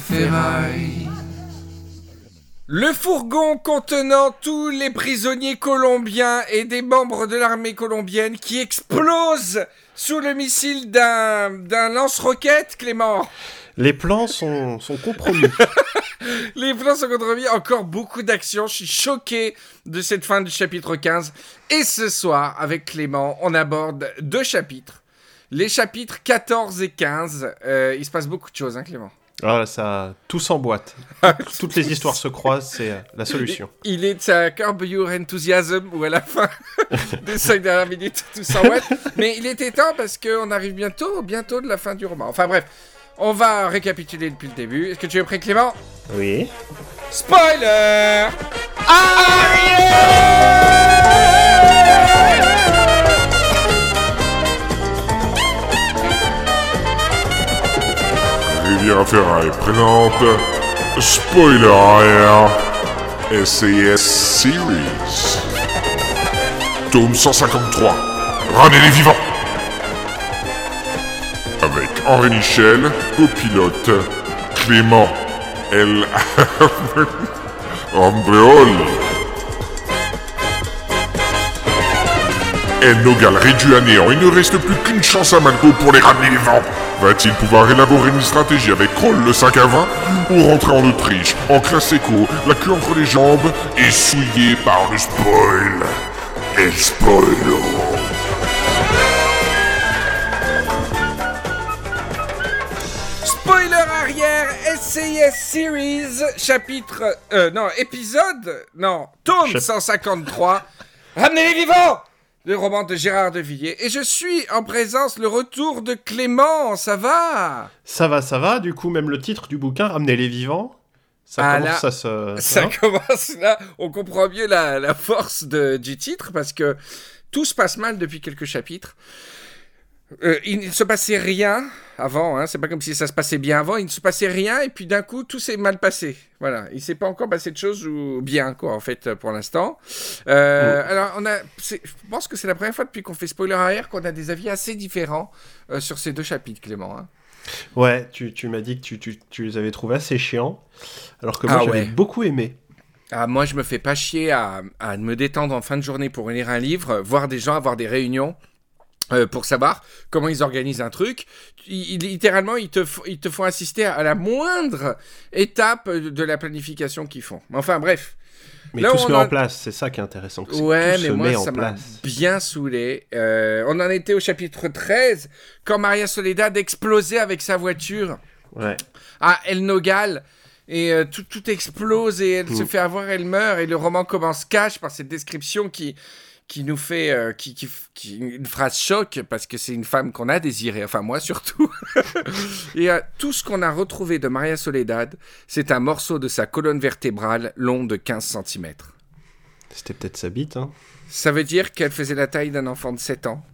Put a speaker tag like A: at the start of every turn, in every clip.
A: Ferraille.
B: Le fourgon contenant tous les prisonniers colombiens et des membres de l'armée colombienne qui explose sous le missile d'un d'un lance-roquette, Clément.
C: Les plans sont, sont compromis.
B: Les plans sont compromis, encore beaucoup d'action. Je suis choqué de cette fin du chapitre 15. Et ce soir, avec Clément, on aborde deux chapitres. Les chapitres 14 et 15. Euh, il se passe beaucoup de choses, hein, Clément.
C: Alors là, ça, tout s'emboîte. Toutes les histoires se croisent, c'est euh, la solution.
B: Il est à Curb Your Enthusiasm ou à la fin des cinq dernières minutes, tout s'emboîte. Mais il était temps parce qu'on arrive bientôt, bientôt de la fin du roman. Enfin bref, on va récapituler depuis le début. Est-ce que tu es prêt, Clément?
C: Oui.
B: Spoiler
D: Riviera Ferraille présente Spoiler SAS Series. Tome 153. Ramenez les vivants. Avec Henri Michel, copilote Clément L. Andréol. Nogal réduit à néant, il ne reste plus qu'une chance à Malco pour les ramener vivants. Va-t-il pouvoir élaborer une stratégie avec Kroll le 5 à 20 ou rentrer en Autriche, en classe éco, la queue entre les jambes et souillé par le spoil? El spoilo
B: Spoiler arrière, SCS Series, chapitre... Euh, non, épisode... Non, tome
C: Chap-
B: 153. Ramenez les vivants Le roman de Gérard de Villiers. Et je suis en présence, le retour de Clément, ça va?
C: Ça va, ça va. Du coup, même le titre du bouquin, Ramener les vivants, ça
B: Ah,
C: commence
B: là,
C: à se...
B: Ça commence là, on comprend mieux la, la force de- du titre parce que tout se passe mal depuis quelques chapitres. Euh, il ne se passait rien avant, hein, c'est pas comme si ça se passait bien avant, il ne se passait rien et puis d'un coup tout s'est mal passé. Voilà, il s'est pas encore passé de choses ou bien quoi en fait pour l'instant. Euh, Alors on a, je pense que c'est la première fois depuis qu'on fait spoiler arrière qu'on a des avis assez différents euh, sur ces deux chapitres, Clément. hein.
C: Ouais, tu, tu m'as dit que tu, tu, tu les avais trouvés assez chiants, alors que moi
B: Ah
C: j'avais
B: ouais.
C: beaucoup aimé.
B: Ah, moi, je me fais pas chier à, à me détendre en fin de journée pour lire un livre, voir des gens, avoir des réunions. Euh, pour savoir comment ils organisent un truc. Ils- littéralement, ils te, f- ils te font assister à la moindre étape de la planification qu'ils font. Enfin, bref.
C: Mais
B: Là,
C: tout se met
B: a-
C: en place, c'est ça qui est intéressant.
B: Ouais,
C: tout
B: mais
C: se
B: moi,
C: met
B: ça m'a bien saoulé. Euh, on en était au chapitre 13, quand Maria Soledad explosait avec sa voiture
C: Ouais.
B: à El Nogal. Et euh, tout, tout explose et elle se
C: Mm.
B: fait avoir, elle meurt. Et le roman commence cash par cette description qui, qui nous fait euh, qui, qui, qui- une phrase choc parce que c'est une femme qu'on a désirée, enfin moi surtout. et euh, tout ce qu'on a retrouvé de Maria Soledad, c'est un morceau de sa colonne vertébrale long de 15 cm.
C: C'était peut-être sa bite, hein.
B: Ça veut dire qu'elle faisait la taille d'un enfant de 7 ans.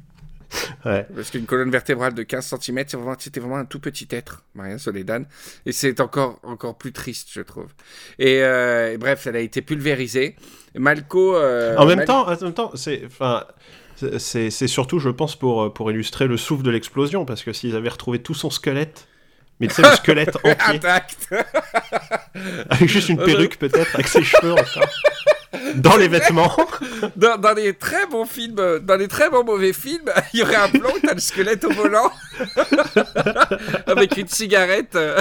C: Ouais.
B: Parce qu'une colonne vertébrale de 15 cm, c'était vraiment un tout petit être, Maria Soledad. Et c'est encore, encore plus triste, je trouve. Et, euh, et bref, elle a été pulvérisée. Malco. euh,
C: en même
B: Mal-
C: temps, en même temps, c'est, enfin, c'est- c'est c'est surtout, je pense, pour euh, pour illustrer le souffle de l'explosion, parce que s'ils avaient retrouvé tout son squelette, mais tu sais, le squelette entier,
B: Intact.
C: avec juste une perruque peut-être, avec ses cheveux encore, dans les vêtements.
B: dans, dans les très bons films, dans les très bons mauvais films, il y aurait un plan où t'as le squelette au volant avec une cigarette euh,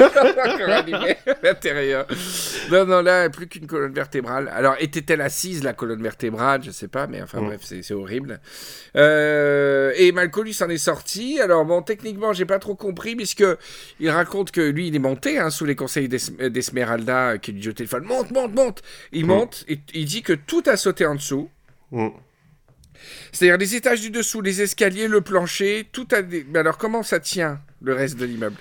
B: encore allumée à l'intérieur. Non, non, là, plus qu'une colonne vertébrale. Alors, était-elle assise la colonne vertébrale? Je sais pas, mais enfin
C: Mm.
B: bref, c'est horrible. Euh, et Malco lui s'en est sorti. Alors bon, techniquement, j'ai pas trop compris puisque il raconte que lui, il est monté hein, sous les conseils d'Es- d'Esmeralda qui lui dit au téléphone monte, monte, monte. Il
C: Mm.
B: monte il dit que tout a sauté en dessous.
C: Mm.
B: C'est-à-dire les étages du dessous, les escaliers, le plancher, tout a. Des... Mais alors comment ça tient le reste de l'immeuble?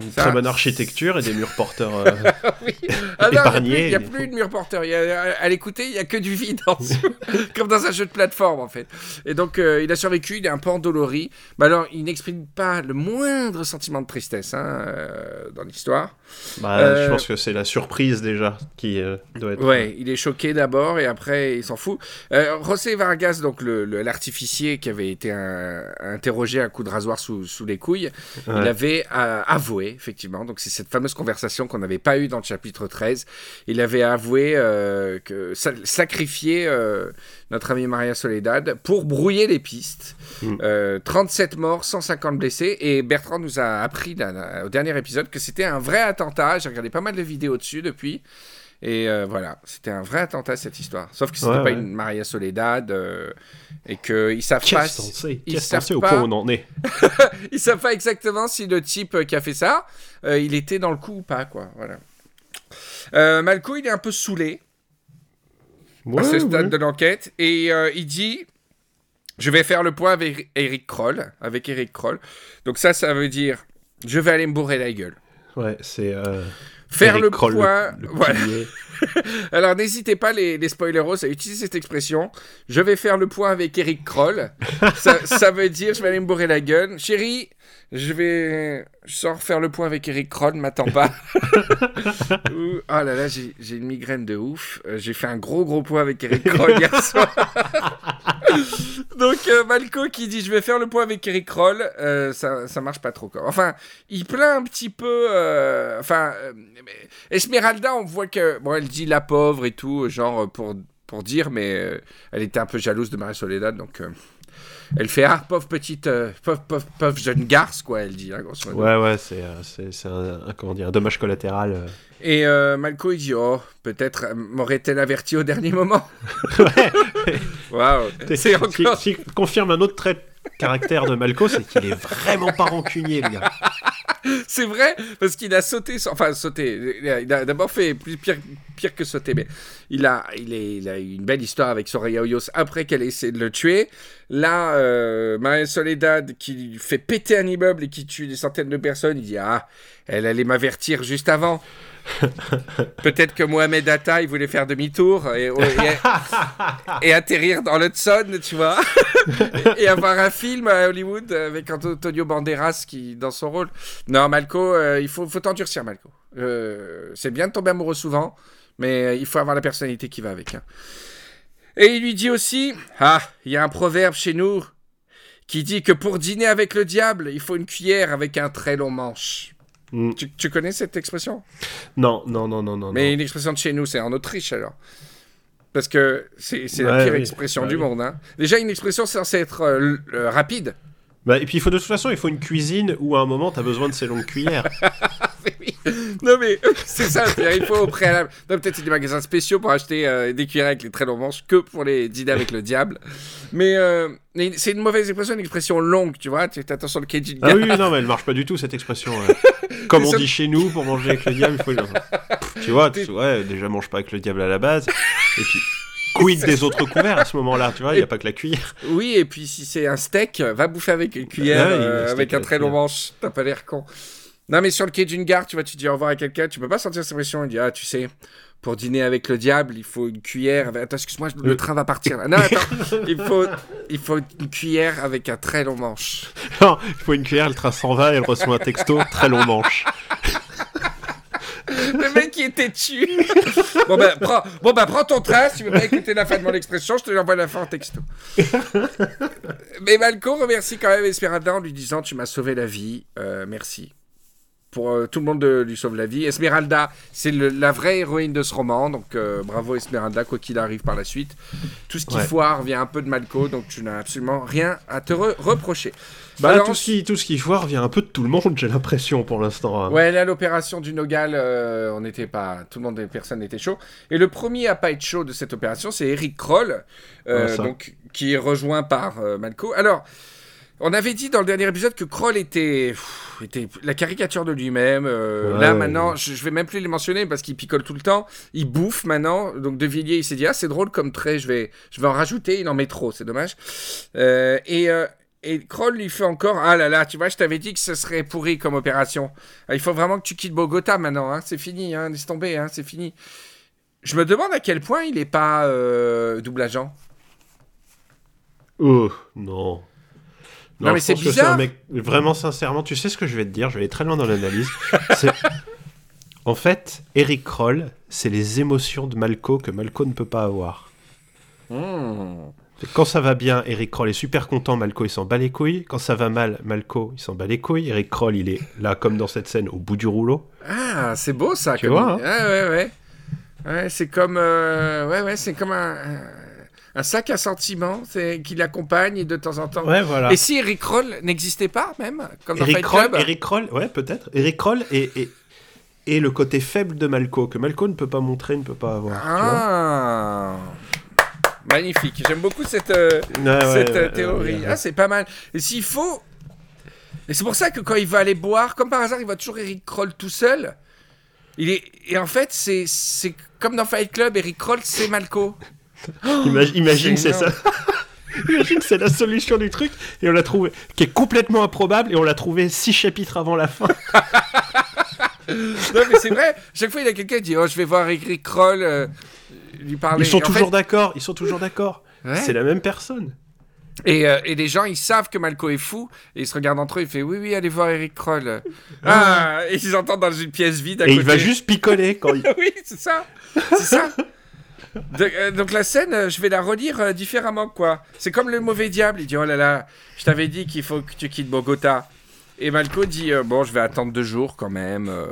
C: Une
B: Ça-
C: très bonne architecture et des murs porteurs. euh,
B: Oui. Ah non,
C: Épargné,
B: il n'y a plus, de mur porteur. Il y a- à l'écouter, il n'y a que du vide en dessous. Comme dans un jeu de plateforme, en fait. Et donc, euh, il a survécu, il est un peu endolori. Mais alors, il n'exprime pas le moindre sentiment de tristesse hein, euh, dans l'histoire.
C: bah, Je pense que c'est la surprise déjà qui doit être.
B: Ouais, il est choqué d'abord et après il s'en fout. José Vargas, donc l'artificier qui avait été un- interrogé à coup de rasoir sous, sous les couilles, il avait avoué avoué, effectivement. Donc, c'est cette fameuse conversation qu'on n'avait pas eue dans le chapitre 13. Il avait avoué euh, que sa- sacrifier euh, notre ami Maria Soledad pour brouiller les pistes.
C: Mm.
B: Euh, 37 morts, 150 blessés. Et Bertrand nous a appris là, là, au dernier épisode que c'était un vrai attentat. J'ai regardé pas mal de vidéos dessus depuis. Et euh, voilà, c'était un vrai attentat cette histoire. Sauf que c'était
C: Ouais,
B: pas
C: ouais.
B: une Maria Soledad euh, et qu'ils savent pas.
C: Qu'est-ce qu'on sait
B: ils savent
C: au
B: pas.
C: point où on en est?
B: Ils savent pas exactement si le type euh, qui a fait ça, euh, il était dans le coup ou pas, quoi. Voilà. Euh, Malco, il est un peu saoulé à
C: Ouais,
B: ce stade
C: ouais.
B: de l'enquête et euh, il dit je vais faire le point avec Eric Kroll, avec Eric Kroll. Donc ça, ça veut dire je vais aller me bourrer la gueule.
C: Ouais, c'est.
B: Faire
C: Eric
B: le
C: Kroll,
B: point.
C: le
B: voilà. Alors n'hésitez pas les, les spoileros à utiliser cette expression. Je vais faire le point avec Eric Kroll. ça, ça veut dire je vais aller me bourrer la gueule. Chérie, je vais... Je sors faire le point avec Eric Kroll, m'attends pas. Oh là là, j'ai j'ai une migraine de ouf. Euh, j'ai fait un gros gros point avec Eric Kroll hier soir. Donc euh, Malco qui dit je vais faire le point avec Eric Kroll, euh, ça, ça marche pas trop. Quoi. Enfin, il plaint un petit peu... euh, enfin... Esmeralda, on voit que. Bon, elle dit la pauvre et tout, genre pour, pour dire, mais elle était un peu jalouse de Marie Soledad, donc. elle fait Ah, pauvre petite. pauvre, pauvre, pauvre jeune garce, quoi, elle dit, hein, grosso modo.
C: Ouais, ouais, c'est c'est- c'est un, un- comment dire, un dommage collatéral.
B: Et Malco, il dit Oh, peut-être m'aurait-elle averti au dernier moment?
C: Ouais,
B: Waouh
C: c'est qui, confirme un autre trait de caractère de Malco, c'est qu'il est vraiment pas rancunier, le gars.
B: C'est vrai, parce qu'il a sauté, enfin sauté, il a, d'abord fait plus pire, pire que sauter, mais il a, il, est, il a eu une belle histoire avec Soraya Hoyos après qu'elle ait essayé de le tuer. Là, euh, Maria Soledad qui lui fait péter un immeuble et qui tue des centaines de personnes, il dit Ah, elle allait m'avertir juste avant. Peut-être que Mohamed Atta, il voulait faire demi-tour et, et- et atterrir dans l'Hudson, tu vois, et avoir un film à Hollywood avec Antonio Banderas qui dans son rôle. Non, Malco, euh, il faut, faut t'endurcir, Malco. Euh, c'est bien de tomber amoureux souvent, mais euh, il faut avoir la personnalité qui va avec. hein. Et il lui dit aussi Ah, il y a un proverbe chez nous qui dit que pour dîner avec le diable, il faut une cuillère avec un très long manche.
C: Mm.
B: Tu, tu connais cette expression?
C: Non, non, non, non, non.
B: Mais une expression de chez nous, c'est en Autriche alors. Parce que c'est la
C: Ouais,
B: pire
C: oui.
B: expression
C: Ouais,
B: du
C: oui.
B: monde. hein. Déjà, une expression censée être euh, euh, rapide.
C: Bah, et puis, il faut de toute façon, il faut une cuisine où à un moment, t'as besoin de ces longues cuillères.
B: Oui. non mais c'est ça, il faut au préalable. Non, peut-être c'est des magasins spéciaux pour acheter euh, des cuillères avec les très longs manches que pour les dîner avec le diable. Mais, euh, mais c'est une mauvaise expression, une expression longue, tu vois. Tu attention le du
C: Ah oui, oui, non, mais elle marche pas du tout, cette expression. ouais. Comme on
B: ça-
C: dit chez nous, pour manger avec le diable, il faut... Pff, Tu vois, tu- ouais, déjà, mange pas avec le diable à la base. Et puis, quid des autres couverts à ce moment-là, tu vois, il y a pas que la cuillère.
B: Oui, et puis si c'est un steak, va bouffer avec une cuillère,
C: Ouais,
B: euh,
C: un
B: avec un très long manche. T'as pas l'air con. Non, mais sur le quai d'une gare, tu vois, tu dis au revoir à quelqu'un, tu peux pas sentir cette pression. Il dit, ah, tu sais, pour dîner avec le diable, il faut une cuillère. Attends, excuse-moi, le
C: Le-
B: train va partir là. Non, attends, il faut, il faut une cuillère avec un très long manche.
C: Non, il faut une cuillère, le train s'en va, elle reçoit un texto, très long manche.
B: Le mec qui était dessus. bon, ben, prends, bon, ben, prends ton train. Si tu veux pas écouter la fin de mon expression, je te l'envoie la fin en texto. Mais Malco remercie quand même Esmeralda en lui disant Tu m'as sauvé la vie. Euh, merci. Pour euh, tout le monde euh, lui sauve la vie. Esmeralda, c'est la vraie héroïne de ce roman. Donc euh, bravo Esmeralda, quoi qu'il arrive par la suite. Tout ce qui
C: Ouais.
B: foire vient un peu de Malco. Donc tu n'as absolument rien à te re- reprocher.
C: Bah,
B: Alors,
C: tout, ce qui, tout ce qui foire vient un peu de tout le monde, j'ai l'impression, pour l'instant. hein.
B: Ouais, là, l'opération du Nogal, euh, on n'était pas. Tout le monde, personne n'était chaud. Et le premier à pas être chaud de cette opération, c'est Eric Kroll, euh, donc, qui est rejoint par euh, Malco. Alors, on avait dit dans le dernier épisode que Kroll était, pff, était la caricature de lui-même. euh,
C: Ouais,
B: là, maintenant, je, je vais même plus les mentionner parce qu'il picole tout le temps. Il bouffe maintenant. Donc, De Villiers, il s'est dit, ah, c'est drôle comme trait, je vais, je vais en rajouter. Il en met trop, c'est dommage. Euh, et. euh, et Kroll lui fait encore Ah là là, tu vois, je t'avais dit que ce serait pourri comme opération. Ah, Il faut vraiment que tu quittes Bogota maintenant, hein. c'est fini, hein. laisse tomber, hein. c'est fini. Je me demande à quel point il est pas euh, double agent.
C: Oh, non.
B: Non, mais c'est bizarre.
C: un mec, vraiment sincèrement, tu sais ce que je vais te dire, je vais aller très loin dans l'analyse. En fait, Eric Kroll, c'est les émotions de Malco que Malco ne peut pas avoir.
B: Hmm.
C: Quand ça va bien, Eric Kroll est super content, Malco il s'en bat les couilles. Quand ça va mal, Malco il s'en bat les couilles. Eric Kroll il est là comme dans cette scène au bout du rouleau.
B: Ah, c'est beau ça.
C: Tu
B: comme-
C: vois, hein
B: Ouais, ouais, ouais. Ouais, c'est comme, euh, ouais, ouais, c'est comme un, sac à sentiments qui l'accompagne de temps en temps.
C: Ouais, voilà.
B: Et si Eric Roll n'existait pas, même, comme dans
C: Eric Kroll,
B: Club
C: Eric Kroll, ouais, peut-être. Eric Kroll est le côté faible de Malco, que Malco ne peut pas montrer, ne peut pas avoir. tu vois.
B: Ah Magnifique. J'aime beaucoup cette, euh,
C: ouais,
B: cette euh, théorie.
C: ouais, ouais.
B: Ah, c'est pas mal. Et s'il faut. Et c'est pour ça que quand il va aller boire, comme par hasard, il voit toujours Eric Kroll tout seul. Il est... Et en fait, c'est c'est comme dans Fight Club, Eric Kroll, c'est Malco.
C: Imagine, imagine
B: c'est
C: c'est ça. imagine, c'est la solution du truc, et on l'a trouvé, qui est complètement improbable, et on l'a trouvé six chapitres avant la fin.
B: Non, mais c'est vrai. Chaque fois, il y a quelqu'un qui dit Oh, je vais voir Eric Kroll, euh, lui parler.
C: Ils sont
B: En
C: toujours
B: fait-
C: d'accord, ils sont toujours d'accord.
B: Ouais.
C: C'est la même personne.
B: Et, euh, et les gens, ils savent que Malco est fou, et ils se regardent entre eux, ils font Oui, oui, allez voir Eric Kroll. Ah, et ils entendent dans une pièce vide à
C: Et
B: côté.
C: il va juste picoler quand il.
B: oui, c'est ça. C'est ça. De- euh, donc la scène, euh, je vais la relire euh, différemment, quoi. C'est comme le mauvais diable. Il dit, oh là là, je t'avais dit qu'il faut que tu quittes Bogota. Et Malco dit, euh, bon, je vais attendre deux jours quand même. euh.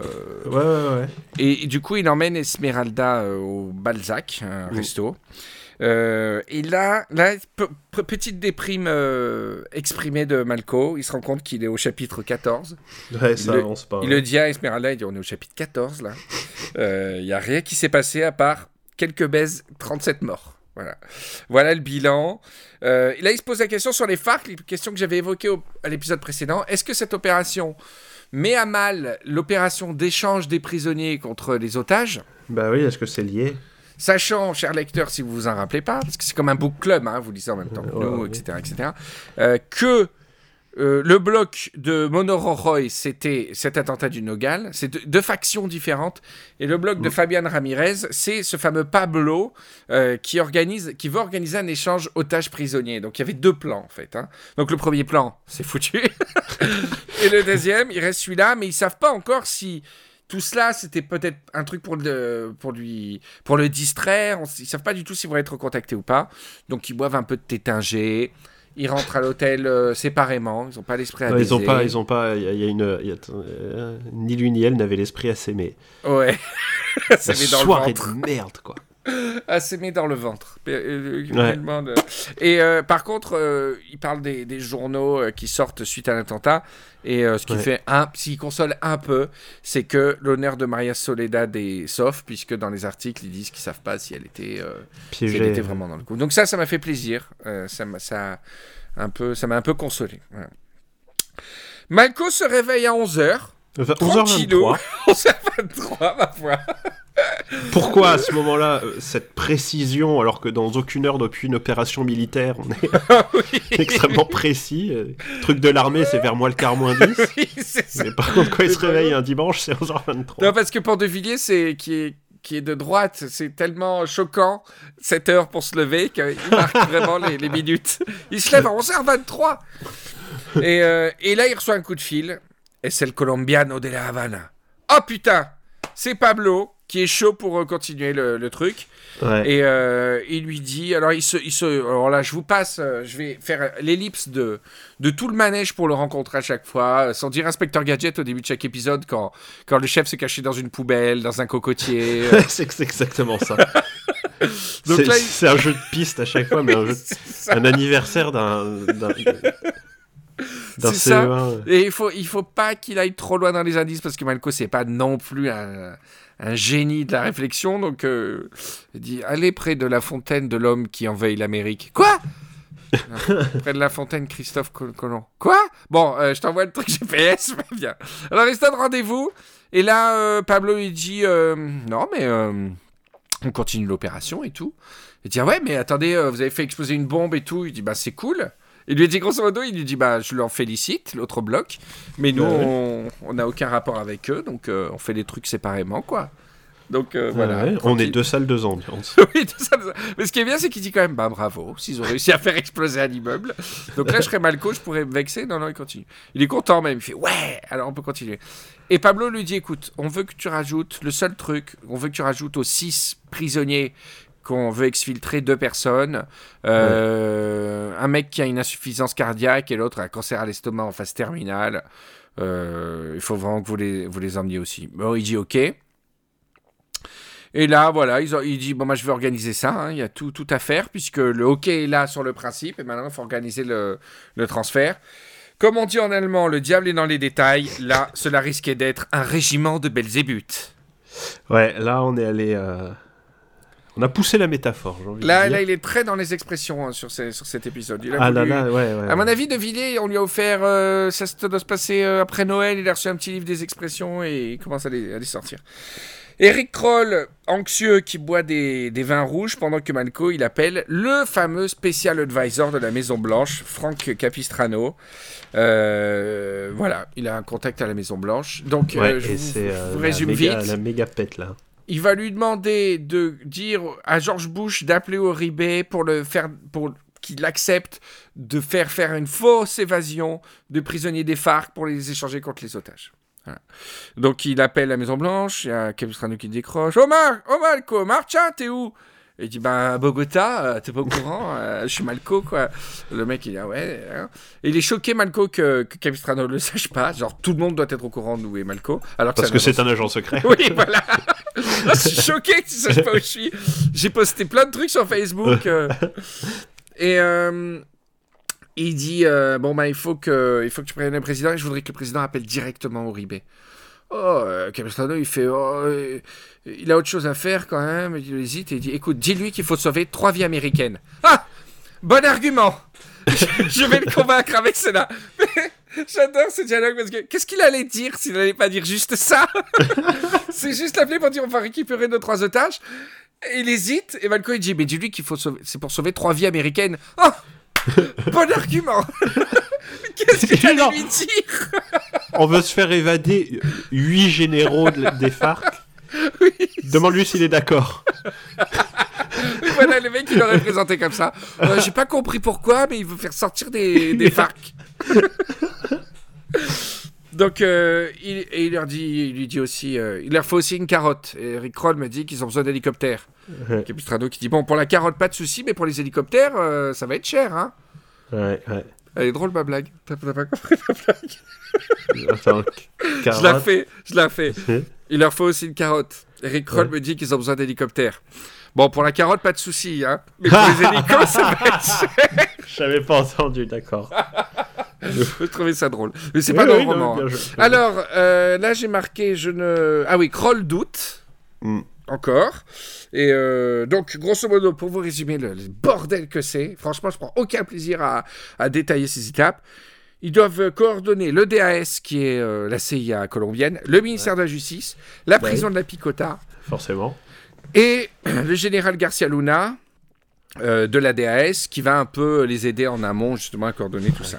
C: Ouais, ouais, ouais.
B: Et, du coup, il emmène Esmeralda euh, au Balzac, un resto. Et là, là pe- pe- petite déprime exprimée de Malco. Il se rend compte qu'il est au chapitre 14.
C: Ouais, ça avance pas.
B: Il le dit à Esmeralda, il dit on est au chapitre 14 là. Il n'y a rien qui s'est passé à part quelques baises, 37 morts. Voilà, voilà le bilan. Euh, là, il se pose la question sur les FARC, les questions que j'avais évoquées au- à l'épisode précédent. Est-ce que cette opération met à mal l'opération d'échange des prisonniers contre les otages?
C: Bah oui, est-ce que c'est lié?
B: Sachant, cher lecteur, si vous vous en rappelez pas, parce que c'est comme un book club, hein, vous lisez en même temps que nous, etc., etc., euh, que euh, le bloc de Monororoy, c'était cet attentat du Nogal, c'est deux, deux factions différentes, et le bloc de
C: Mm.
B: Fabian Ramirez, c'est ce fameux Pablo euh, qui organise, qui veut organiser un échange otage-prisonnier. Donc il y avait deux plans en fait. hein. Donc le premier plan, c'est foutu, et le deuxième, il reste celui-là, mais ils savent pas encore si tout cela, c'était peut-être un truc pour le, pour lui, pour le distraire. Ils savent pas du tout s'ils vont être contactés ou pas. Donc ils boivent un peu de tétingé. Ils rentrent à l'hôtel euh, séparément. Ils ont pas l'esprit à
C: Ils ont
B: baiser.
C: pas, ils ont pas. Il y, a- il y a une. il y a- euh, ni lui ni elle n'avaient l'esprit à s'aimer.
B: Ouais.
C: La soirée de merde, quoi.
B: à s'aimer dans le ventre. Euh, euh,
C: Ouais.
B: de- Et euh, par contre, euh, il parle des, des journaux euh, qui sortent suite à l'attentat. Et euh, ce qui
C: Ouais.
B: fait un, ce qui console un peu, c'est que l'honneur de Maria Soledad est sauf, puisque dans les articles, ils disent qu'ils savent pas si elle était, euh, si elle
C: Piégé.
B: était vraiment dans le coup. Donc ça, ça m'a fait plaisir. Euh, ça m'a ça, un peu, ça m'a un peu consolé. Voilà. Malco se réveille à 11h.
C: Enfin,
B: Tranquillou.
C: 11h23.
B: 11h23, ma foi.
C: Pourquoi à ce moment-là euh, cette précision alors que dans aucune heure depuis une opération militaire on est
B: oui,
C: extrêmement précis euh, Truc de l'armée c'est vers moins le quart moins 10.
B: oui, ça.
C: Mais par contre quand il se réveille un dimanche c'est 11h23.
B: Non, parce que pour De Villiers, c'est qui est qui est de droite, c'est tellement choquant cette heure pour se lever qu'il marque vraiment les, les minutes. Il se lève à 11h23 et, euh, et là il reçoit un coup de fil et c'est le Colombiano de la Havana. Oh putain, c'est Pablo qui est chaud pour euh, continuer le, le truc.
C: Ouais.
B: Et euh, il lui dit, alors il se, il se, alors là je vous passe, euh, je vais faire l'ellipse de, de tout le manège pour le rencontrer à chaque fois, sans dire inspecteur gadget au début de chaque épisode quand, quand le chef se cachait dans une poubelle, dans un cocotier.
C: c'est exactement ça. C'est
B: il-
C: un jeu de piste à chaque fois mais jeu- un anniversaire d'un
B: C'est ça.
C: CE1.
B: Et il faut, il faut pas qu'il aille trop loin dans les indices parce que Malco c'est pas non plus un, un génie de la réflexion. Donc euh, il dit allez près de la fontaine de l'homme qui envahit l'Amérique. Quoi? Près de la fontaine Christophe Col- Colomb. Quoi? Bon, euh, je t'envoie le truc GPS, mais bien. Alors il se donne rendez-vous et là euh, Pablo lui dit non mais on continue l'opération et tout. Il dit ah ouais mais attendez vous avez fait exploser une bombe et tout. Il dit bah c'est cool. Il lui dit grosso modo, il lui dit bah je l'en félicite, l'autre bloc, mais nous
C: ouais.
B: on n'a aucun rapport avec eux, donc euh, on fait les trucs séparément quoi. Donc euh, voilà.
C: Ouais, on est deux salles, deux ambiances.
B: oui, tout ça. Mais ce qui est bien, c'est qu'il dit quand même bah bravo, s'ils ont réussi à faire exploser un immeuble. Donc là, je serais Malco, je pourrais me vexer. Non, non, il continue. Il est content même. Il fait ouais, alors on peut continuer. Et Pablo lui dit écoute, on veut que tu rajoutes le seul truc, on veut que tu rajoutes aux six prisonniers qu'on veut exfiltrer deux personnes. Euh, Un mec qui a une insuffisance cardiaque et l'autre a un cancer à l'estomac en phase terminale. Euh, il faut vraiment que vous les, vous les emmeniez aussi. Bon, il dit OK. Et là, voilà, il dit, bon, moi, je vais organiser ça. hein, Il y a tout, tout à faire, puisque le hockey est là sur le principe, et maintenant, il faut organiser le, le transfert. Comme on dit en allemand, le diable est dans les détails. Là, cela risquait d'être un régiment de Belzébuth.
C: Ouais, là, on est allé. euh, On a poussé la métaphore, j'ai envie
B: Là,
C: de
B: là,
C: dire.
B: il est très dans les expressions hein, sur, ces- sur cet épisode. Il a
C: Ah là
B: voulu-
C: là, ouais, ouais.
B: À mon avis, de Villiers, on lui a offert, euh, ça doit se passer euh, après Noël, il a reçu un petit livre des expressions et il commence à les, à les sortir. Eric Kroll, anxieux, qui boit des, des vins rouges pendant que Malco, il appelle le fameux spécial advisor de la Maison Blanche, Frank Capistrano. Euh, voilà, il a un contact à la Maison Blanche. Donc, euh,
C: Ouais,
B: je
C: et
B: vous,
C: euh,
B: vous
C: la
B: résume
C: méga-
B: vite.
C: La méga pète, là.
B: Il va lui demander de dire à George Bush d'appeler Uribe pour le faire pour qu'il accepte de faire faire une fausse évasion de prisonniers des FARC pour les échanger contre les otages. Donc il appelle la Maison Blanche, il y a Capistrano qui décroche. Omar, Malco, Marcha, t'es où? Il dit bah Bogota, euh, t'es pas au courant, euh, je suis Malco quoi. Le mec il dit ah ouais. hein. Et il est choqué Malco que, que Capistrano ne le sache pas. Genre tout le monde doit être au courant d'où est Malco. Alors
C: Parce que c'est un agent secret.
B: oui, voilà. Je suis choqué que tu saches pas où je suis. J'ai posté plein de trucs sur Facebook. euh, et il dit Bon, bah, il faut, que, il faut que tu préviennes le président et je voudrais que le président appelle directement Uribe. Oh, euh, Capistrano, il fait oh, euh, Il a autre chose à faire quand même. Il hésite et il dit Écoute, dis-lui qu'il faut sauver trois vies américaines. Ah Bon argument Je vais le convaincre avec cela. J'adore ce dialogue parce que qu'est-ce qu'il allait dire s'il n'allait pas dire juste ça? C'est juste l'appeler pour dire on va récupérer nos trois otages. Il hésite et Malco il dit mais dis-lui qu'il faut sauver, c'est pour sauver trois vies américaines. Oh Bon argument Qu'est-ce que tu lui dire
C: On veut se faire évader huit généraux de- des FARC.
B: Oui,
C: Demande-lui s'il est d'accord.
B: oui, voilà le mec il l'aurait présenté comme ça. Euh, J'ai pas compris pourquoi mais il veut faire sortir des, des FARC. Donc euh, il, et il leur dit, il lui dit aussi, euh, il leur faut aussi une carotte. Et Rick Kroll me dit qu'ils ont besoin d'hélicoptères.
C: Ouais.
B: Capistrano qui dit bon pour la carotte pas de souci mais pour les hélicoptères euh, ça va être cher hein.
C: Ouais, ouais.
B: Elle est drôle ma blague. T'as pas compris ma blague
C: Attends,
B: Je la
C: carotte.
B: fais, je la fais. Il leur faut aussi une carotte. Eric Kroll
C: Ouais.
B: me dit qu'ils ont besoin d'hélicoptères. Bon pour la carotte pas de souci hein. Mais pour les hélicos ça va être.
C: J'avais pas entendu, d'accord.
B: Je trouvais ça drôle. Mais c'est
C: Oui,
B: pas dans
C: oui,
B: le
C: non,
B: roman. hein. Alors euh, là j'ai marqué je ne. Ah oui Kroll doute.
C: Mm.
B: Encore. Et euh, donc, grosso modo, pour vous résumer le, le bordel que c'est, franchement, je prends aucun plaisir à, à détailler ces étapes. Ils doivent coordonner le DAS, qui est euh, la CIA colombienne, le ministère de la Justice, la prison de la Picota,
C: Forcément.
B: et le général Garcia Luna euh, de la DAS, qui va un peu les aider en amont, justement, à coordonner tout ça.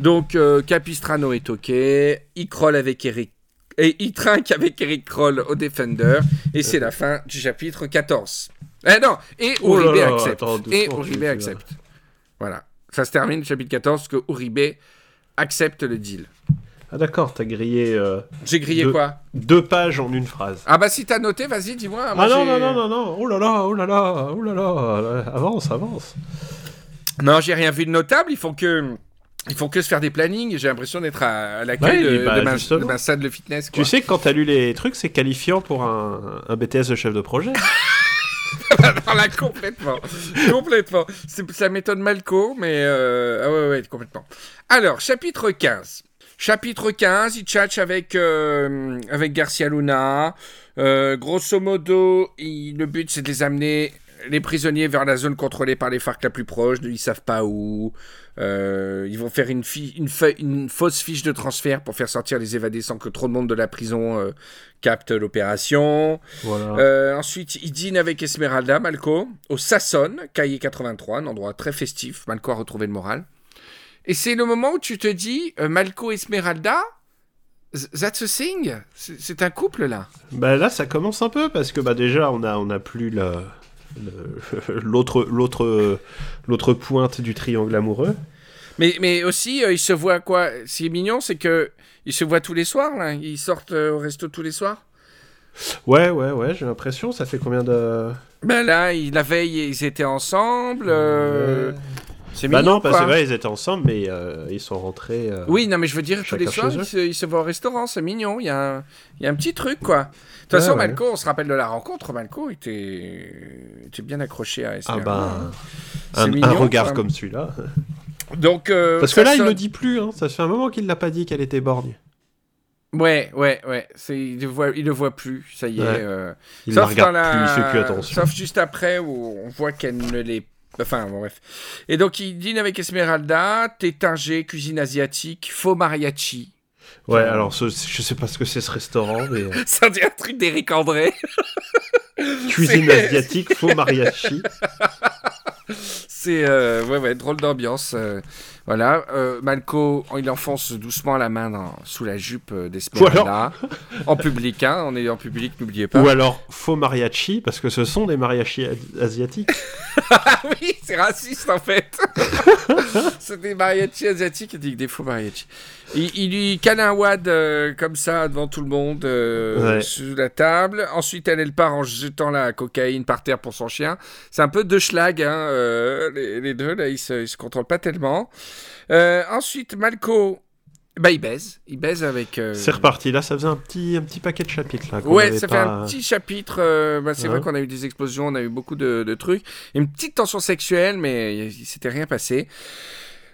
B: Donc, euh, Capistrano est OK, il croll avec Eric. Et il trinque avec Eric Kroll au Defender. Et c'est la fin du chapitre 14. Eh non Et
C: Oh là
B: Uribe
C: là,
B: accepte.
C: attends,
B: et Uribe accepte. Voilà. Ça se termine, chapitre 14, que Uribe accepte le deal.
C: Ah d'accord, t'as grillé euh,
B: J'ai grillé
C: Deux.
B: quoi?
C: deux pages en une phrase.
B: Ah bah si t'as noté, vas-y, dis-moi. Moi,
C: Ah non, non, non, non, non, oh là là, oh là là, oh là là, avance, avance.
B: Non, j'ai rien vu de notable. Ils font que... Ils font que se faire des plannings. J'ai l'impression d'être à, à l'accueil
C: Ouais,
B: de,
C: bah,
B: de ma,
C: justement.
B: de ma salle de fitness. Quoi.
C: Tu sais que quand t'as lu les trucs, c'est qualifiant pour un, un BTS de chef de projet.
B: Non, là, complètement. complètement. Ça m'étonne Malco, mais. euh, Ah ouais, ouais, complètement. Alors, chapitre 15. Chapitre 15, il tchatche avec, euh, avec Garcia Luna. Euh, grosso modo, il- le but, c'est de les amener, les prisonniers, vers la zone contrôlée par les FARC la plus proche. Ils savent pas où. Euh, ils vont faire une, fausse fiche de transfert pour faire sortir les évadés sans que trop de monde de la prison euh, capte l'opération.
C: Voilà.
B: Euh, ensuite, il dîne avec Esmeralda, Malco, au Sasson, cahier 83, un endroit très festif. Malco a retrouvé le moral. Et c'est le moment où tu te dis, Malco Esmeralda, th- that's a thing? C'est un couple, là
C: Bah là, ça commence un peu parce que bah déjà, on a, on a plus le- l'autre, l'autre, l'autre pointe du triangle amoureux.
B: mais, mais aussi, euh, ils se voient quoi? Ce qui est mignon, c'est que ils se voient tous les soirs, là Ils sortent euh, au resto tous les soirs
C: Ouais, ouais, ouais, j'ai l'impression. Ça fait combien de.
B: Ben là, il- la veille, ils étaient ensemble. euh, C'est
C: Bah
B: mignon,
C: non, que ouais, ils étaient ensemble, mais euh, ils sont rentrés. euh,
B: Oui, non, mais je veux dire, tous les soirs, ils se, ils se voient au restaurant, c'est mignon. Il y, a un, il y a un petit truc, quoi. De toute façon,
C: Ouais.
B: Malco, on se rappelle de la rencontre. Malco était, était bien accroché à
C: Ah
B: SPR.
C: bah.
B: C'est
C: Un,
B: mignon,
C: un regard
B: quoi.
C: comme celui-là.
B: Donc, euh,
C: Parce que là, il
B: sonne-
C: le dit plus, hein. ça fait un moment qu'il l'a pas dit qu'elle était borgne.
B: Ouais, ouais, ouais. C'est, il, le voit, il le voit plus, ça y est.
C: Ouais. Il la regarde
B: la-
C: plus, il fait plus attention.
B: Sauf juste après où on voit qu'elle ne l'est Enfin, bon, bref. Et donc, il dîne avec Esmeralda, tétingé, cuisine asiatique, faux mariachi.
C: Ouais,
B: Genre-
C: alors ce- je sais pas ce que c'est ce restaurant, mais euh,
B: Ça dit un truc d'Éric André.
C: cuisine asiatique, faux mariachi.
B: C'est euh, ouais, ouais, drôle d'ambiance. euh, voilà, euh, Malco, il enfonce doucement la main dans- sous la jupe euh, d'Esmeralda. en public, hein, on est en public, n'oubliez pas.
C: Ou alors faux mariachi, parce que ce sont des mariachis asiatiques.
B: Ah oui, c'est raciste en fait. c'est des mariachis asiatiques, il dit que des faux mariachis. Il, il lui cale un wad euh, comme ça devant tout le monde euh,
C: Ouais.
B: sous la table. Ensuite, elle, elle part en jetant la cocaïne par terre pour son chien. C'est un peu deux schlag, hein, les, les deux, là, ils se, ils se contrôlent pas tellement. Euh, ensuite, Malco, bah, il baise. Il baise avec. euh,
C: C'est reparti, là ça faisait un petit, un petit paquet de chapitres. Là,
B: Ouais, ça
C: pas-
B: fait un petit chapitre. euh, bah, c'est
C: Ouais.
B: vrai qu'on a eu des explosions, on a eu beaucoup de, de trucs. Une petite tension sexuelle, mais il s'était rien passé.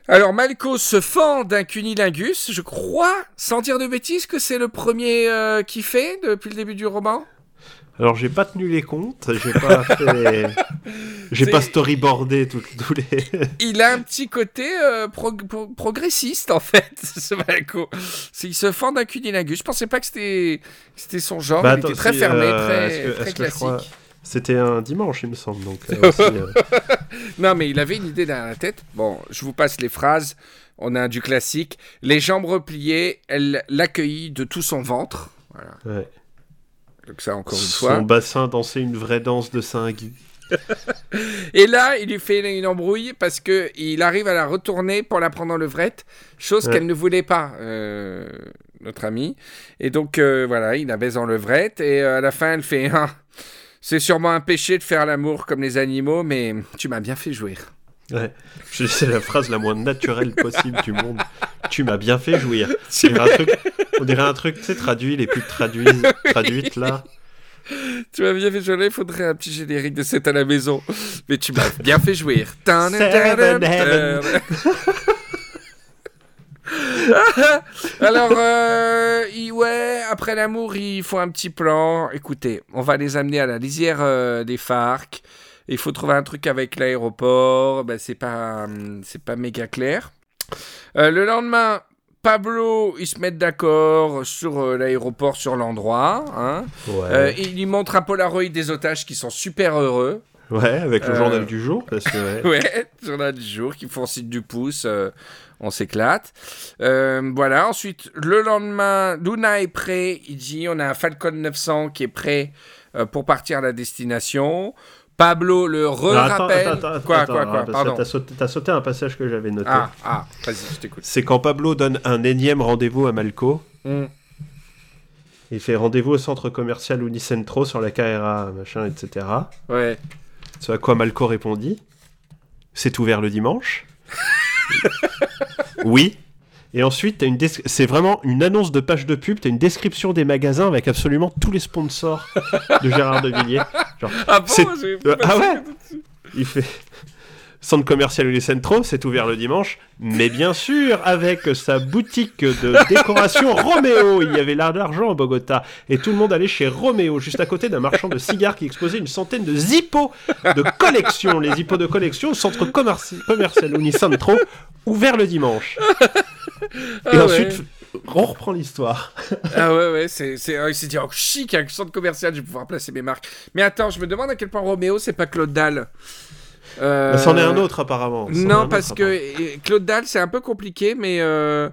B: Alors, Malco se fend d'un cunilingus. Je crois, sans dire de bêtises, que c'est le premier euh, qui fait depuis le début du roman.
C: Alors j'ai pas tenu les comptes, j'ai pas fait... J'ai
B: C'est-
C: pas storyboardé tous les...
B: Il a un petit côté euh, prog- pro- progressiste, en fait, ce Malco. Il se fend d'un cunilingus. Je pensais pas que c'était c'était son genre.
C: Bah,
B: il était
C: attends,
B: très fermé,
C: euh,
B: très,
C: que-
B: très classique.
C: crois- C'était un dimanche, il me semble, donc euh, aussi,
B: Non, mais il avait une idée dans la tête. Bon, je vous passe les phrases. On a du classique. Les jambes repliées, elle l'accueillit de tout son ventre. Voilà.
C: ouais.
B: Donc ça, encore une
C: son
B: fois.
C: bassin dansait une vraie danse de saint Guy.
B: Et là, il lui fait une embrouille parce que il arrive à la retourner pour la prendre en levrette, chose
C: Ouais.
B: qu'elle ne voulait pas, euh, notre amie. Et donc, euh, voilà, il la baise en levrette. Et euh, à la fin, elle fait Ah, C'est sûrement un péché de faire l'amour comme les animaux, mais tu m'as bien fait jouir.
C: Ouais. C'est la phrase la moins naturelle possible du monde. Tu m'as bien fait jouir. On dirait un truc, on dirait un truc tu sais, traduit, les pubs traduisent, traduites là.
B: Tu m'as bien fait jouir, il faudrait un petit générique de cette à la maison. Mais tu m'as bien fait jouir. Alors, euh, ouais, après l'amour, il faut un petit plan. Écoutez, on va les amener à la lisière euh, des FARC. Il faut trouver un truc avec l'aéroport. Ben, c'est pas, hum, c'est pas méga clair. Euh, le lendemain, Pablo, ils se mettent d'accord sur euh, l'aéroport, sur l'endroit. Hein.
C: Ouais.
B: Euh, il lui montre un Polaroid des otages qui sont super heureux.
C: Ouais, avec le journal du jour, parce que ouais.
B: Ouais, journal du jour, qui font signe du pouce, on s'éclate. Voilà, ensuite, le lendemain, Luna est prêt, il dit, on a un Falcon 900 qui est prêt pour partir à la destination. Pablo le
C: attends,
B: re-rappelle.
C: attends, attends,
B: quoi,
C: attends,
B: quoi, quoi, pardon.
C: T'as sauté, t'as sauté un passage que j'avais noté.
B: Ah, ah, vas-y, je t'écoute.
C: C'est quand Pablo donne un énième rendez-vous à Malco.
B: Hmm.
C: Il fait rendez-vous au centre commercial Unicentro sur la KRA, machin, etc.
B: Ouais.
C: Ce à quoi Malco répondit C'est ouvert le dimanche Oui. Et ensuite, une c'est vraiment une annonce de page de pub, t'as une description des magasins avec absolument tous les sponsors de Gérard de Villiers. Genre,
B: Ah bon,
C: Euh, ah ouais il fait Centre commercial Unicentro, c'est ouvert le dimanche, mais bien sûr avec sa boutique de décoration Roméo. Il y avait là d'argent à Bogota et tout le monde allait chez Roméo, juste à côté d'un marchand de cigares qui exposait une centaine de zippos de collection. Les zippos de collection, centre commerci- commercial Unicentro, ouvert le dimanche.
B: Ah
C: et
B: ouais.
C: ensuite, on reprend l'histoire.
B: Ah ouais, ouais, c'est, c'est, euh, il s'est dit, oh, chic, avec le centre commercial, je vais pouvoir placer mes marques. Mais attends, je me demande à quel point Roméo, c'est pas Claude Dalle. Euh,
C: C'en est un autre apparemment.
B: Non,
C: autre,
B: parce que Claude Dalle, c'est un peu compliqué, mais. euh,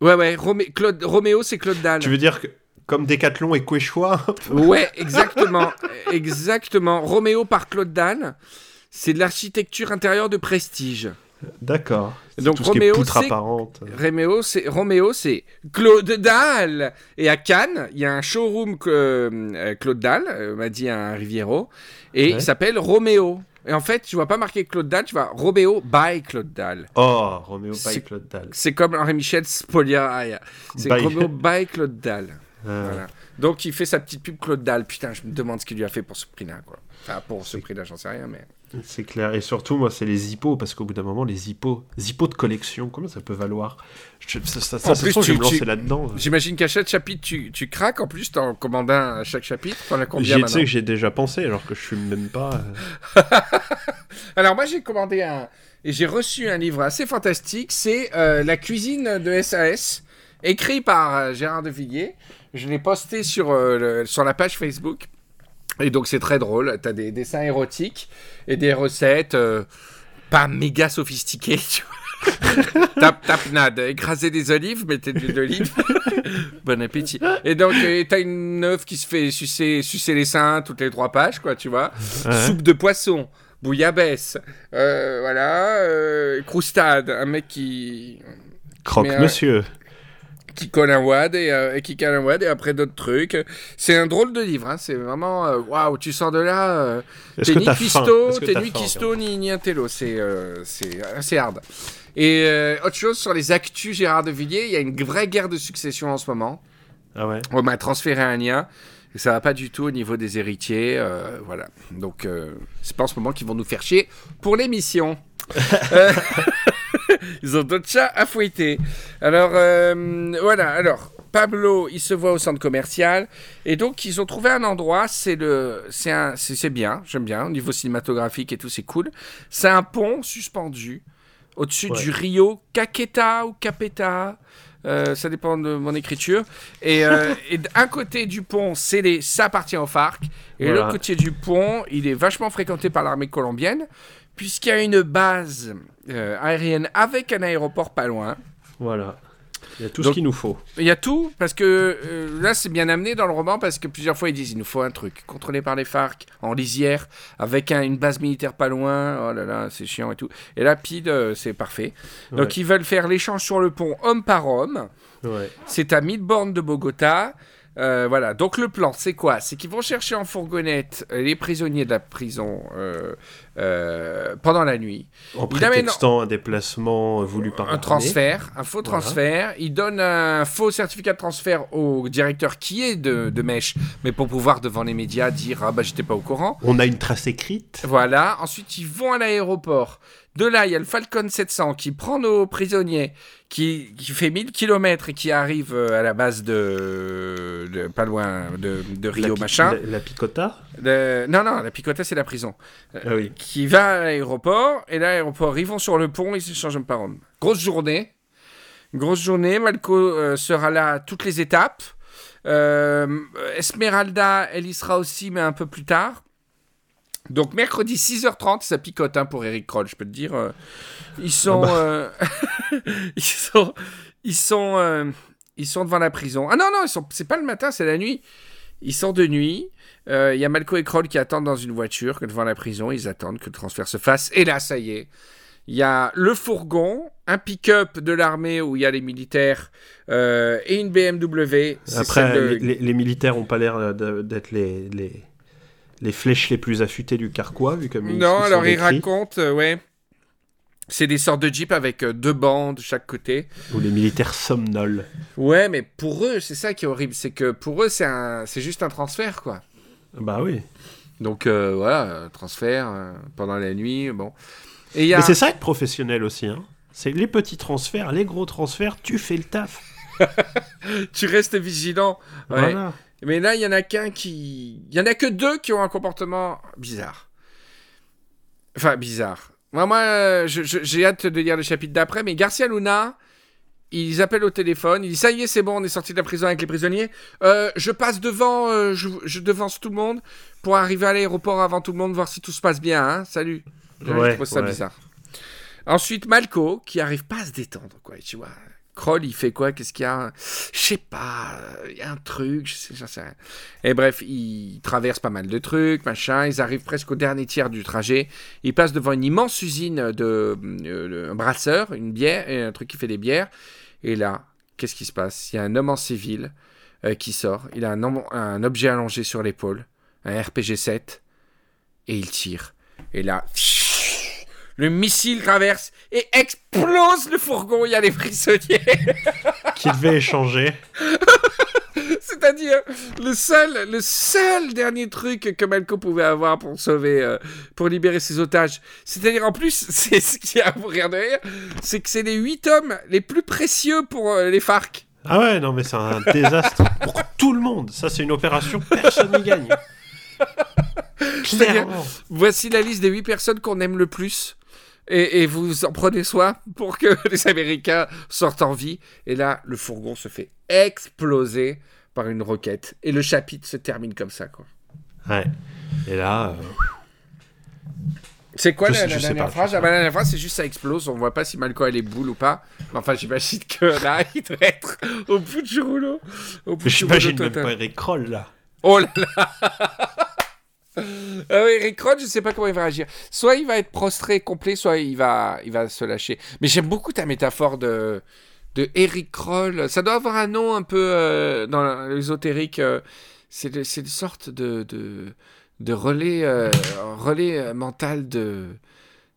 B: Ouais, ouais, Romé- Claude... Roméo, c'est Claude Dalle.
C: Tu veux dire que comme Decathlon et Quechua
B: Ouais, exactement. exactement. Roméo par Claude Dalle, c'est de l'architecture intérieure de prestige.
C: D'accord.
B: Donc,
C: tout
B: Roméo, c'est-. Roméo, c'est Roméo, c'est Claude Dalle. Et à Cannes, il y a un showroom que euh, Claude Dalle euh, m'a dit un Riviero, et
C: Ouais.
B: il s'appelle Roméo. Et en fait, tu vois pas marqué Claude Dalle, tu vois Roméo by Claude Dalle.
C: Oh, Roméo by Claude Dalle.
B: C'est comme Henri Michel Spoliaria. C'est Roméo by Claude Dalle.
C: Ah,
B: Voilà. Donc il fait sa petite pub Claude Dalle. Putain, je me demande ce qu'il lui a fait pour ce prix-là, quoi. Enfin, pour ce prix-là, j'en sais rien, mais.
C: C'est clair. Et surtout, moi, c'est les hippos, parce qu'au bout d'un moment, les hippos, hippos de collection, combien ça peut valoir? Je, Ça,
B: En plus,
C: trouve, je vais
B: tu-
C: me lancer
B: tu-
C: là-dedans.
B: J'imagine qu'à chaque chapitre, tu, tu craques. En plus, t'en commandes un à chaque chapitre. T'en as combien
C: J'y- Tu
B: maintenant
C: sais que j'ai déjà pensé, alors que je suis même pas. euh,
B: Alors moi j'ai commandé un et j'ai reçu un livre assez fantastique, c'est euh, La cuisine de SAS, écrit par euh, Gérard de Villiers. Je l'ai posté sur, euh, le- sur la page Facebook. Et donc c'est très drôle, t'as des dessins érotiques et des recettes euh, pas méga sophistiquées. Tu vois. Tap, tap, nad, écraser des olives, mettez de l'huile d'olive. bon appétit. Et donc, euh, t'as une meuf qui se fait sucer, sucer les seins toutes les trois pages, quoi, tu vois.
C: Ouais.
B: Soupe de poisson, bouillabaisse, euh, voilà, euh, croustade, un mec qui,
C: Croque
B: Mais, euh,
C: monsieur.
B: Qui colle un wad et, euh, et qui wad et après d'autres trucs. C'est un drôle de livre, hein, c'est vraiment, euh, waouh, tu sors de là, euh, t'es ni
C: que
B: t'es ni cuistot ni, ni un télo, c'est euh, assez hard. Et euh, autre chose sur les actus Gérard de Villiers, il y a une vraie guerre de succession en ce moment.
C: Ah ouais?
B: On m'a transféré un lien. Et ça va pas du tout au niveau des héritiers. euh, voilà. Donc, c'est pas en ce moment qu'ils vont nous faire chier pour l'émission. Ils ont d'autres chats à fouetter. Alors, euh, voilà. Alors, Pablo, il se voit au centre commercial. Et donc, ils ont trouvé un endroit. C'est le, c'est un, c'est bien. J'aime bien. Au niveau cinématographique et tout, c'est cool. C'est un pont suspendu au-dessus
C: Ouais.
B: du Rio Caqueta ou Capeta. Euh, ça dépend de mon écriture. Et, euh, et d'un côté du pont, c'est les, ça appartient au FARC. Et
C: Voilà.
B: l'autre côté du pont, il est vachement fréquenté par l'armée colombienne, puisqu'il y a une base euh, aérienne avec un aéroport pas loin.
C: Voilà. Il y a tout
B: Donc-
C: ce qu'il nous faut.
B: Il y a tout, parce que euh, là, c'est bien amené dans le roman, parce que plusieurs fois, ils disent il nous faut un truc contrôlé par les FARC, en lisière, avec un- une base militaire pas loin. Oh là là, c'est chiant et tout. Et là, pile, euh, c'est parfait. Donc, ils veulent faire l'échange sur le pont homme par homme.
C: Ouais.
B: C'est à 1000 bornes de Bogota. Euh, voilà, donc le plan, c'est quoi? C'est qu'ils vont chercher en fourgonnette euh, les prisonniers de la prison euh, euh, pendant la nuit.
C: En
B: Il amène-
C: prétextant un déplacement voulu par
B: Un transfert, un faux
C: Voilà.
B: transfert. Il donne un faux certificat de transfert au directeur qui est de, de Mèche, mais pour pouvoir devant les médias dire Ah bah j'étais pas au courant.
C: On a une trace écrite.
B: Voilà, ensuite ils vont à l'aéroport. De là, il y a le Falcon 700 qui prend nos prisonniers, qui, qui fait 1000 km et qui arrive euh, à la base de, de- pas loin de, Rio machin.
C: La, la picota
B: non, non, la Picota c'est la prison.
C: Ah oui.
B: Qui va à l'aéroport, et là, l'aéroport, ils vont sur le pont, ils s'échangent un par homme. Grosse journée. Grosse journée, Malco euh, sera là à toutes les étapes. Euh, Esmeralda, elle y sera aussi, mais un peu plus tard. Donc mercredi 6h30, ça picote hein, pour Eric Kroll, je peux te dire. euh, ils sont, euh, ils sont, ils sont, euh, ils sont devant la prison. Ah non non, ils sont, c'est pas le matin, c'est la nuit. Ils sont de nuit. Euh, Il y a Malco et Kroll qui attendent dans une voiture que devant la prison. Ils attendent que le transfert se fasse. Et là, ça y est. Il y a le fourgon, un pick-up de l'armée où il y a les militaires euh, et une BMW.
C: Après,
B: de-
C: les, militaires ont pas l'air d'être les, les, les flèches les plus affûtées du carquois, vu comme ils-
B: Non,
C: ils
B: alors il raconte, euh, ouais. C'est des sortes de jeeps avec euh, deux bancs de chaque côté.
C: Où les militaires somnolent.
B: Ouais, mais pour eux, c'est ça qui est horrible. C'est que pour eux, c'est un... c'est juste un transfert, quoi.
C: Bah oui.
B: Donc euh, voilà, transfert pendant la nuit, bon. Et il y a...
C: Mais c'est ça être professionnel aussi. Hein. C'est les petits transferts, les gros transferts, tu fais le taf.
B: Tu restes vigilant. Ouais.
C: Voilà.
B: Mais là, il y en a qu'un qui... Il y en a que deux qui ont un comportement bizarre. Enfin, bizarre. Moi, moi je- je- j'ai hâte de lire le chapitre d'après, mais Garcia Luna, ils appellent au téléphone, ils disent, ça y est, c'est bon, on est sorti de la prison avec les prisonniers. Euh, je passe devant, euh, je, je devance tout le monde pour arriver à l'aéroport avant tout le monde, voir si tout se passe bien. Hein. Salut. Je
C: Ouais,
B: trouve ça
C: ouais.
B: bizarre. Ensuite, Malco, qui arrive pas à se détendre, quoi, tu vois. Kroll, il fait quoi? Qu'est-ce qu'il y a? Je sais pas. Il y a un truc, je sais, j'en sais rien. Et bref, ils traversent pas mal de trucs, machin. Ils arrivent presque au dernier tiers du trajet. Ils passent devant une immense usine de, euh, un brasseur, une bière, un truc qui fait des bières. Et là, qu'est-ce qui se passe? Il y a un homme en civil euh, qui sort. Il a un objet allongé sur l'épaule, un RPG-7, et il tire. Et là, le missile traverse et explose le fourgon. Il y a les prisonniers.
C: Qui devait échanger.
B: C'est-à-dire le seul, le seul dernier truc que Malco pouvait avoir pour sauver, euh, pour libérer ses otages. C'est-à-dire en plus, c'est ce qui a pour rire de rire, c'est que c'est les huit hommes les plus précieux pour euh, les FARC.
C: Ah ouais, non, mais c'est un désastre pour tout le monde. Ça, c'est une opération, personne n'y gagne. Clairement.
B: voici la liste des huit personnes qu'on aime le plus. Et, et vous en prenez soin pour que les Américains sortent en vie. Et là, le fourgon se fait exploser par une roquette. Et le chapitre se termine comme ça, quoi.
C: Ouais. Et là, euh,
B: C'est quoi
C: Je
B: la, dernière
C: pas,
B: phrase? Ah bah, La dernière phrase, c'est juste ça explose. On voit pas si Malco a les boules ou pas. Enfin, j'imagine que là, il doit être au bout du rouleau. Au bout du
C: j'imagine même pas Eric Kroll, là.
B: Oh là là Ah Eric Roth, je sais pas comment il va agir. Soit il va être prostré complet, soit il va, il va se lâcher. Mais j'aime beaucoup ta métaphore de, de Eric Kroll. Ça doit avoir un nom un peu euh, dans l'ésotérique. euh, c'est une sorte de, de, de relais, euh, relais mental de,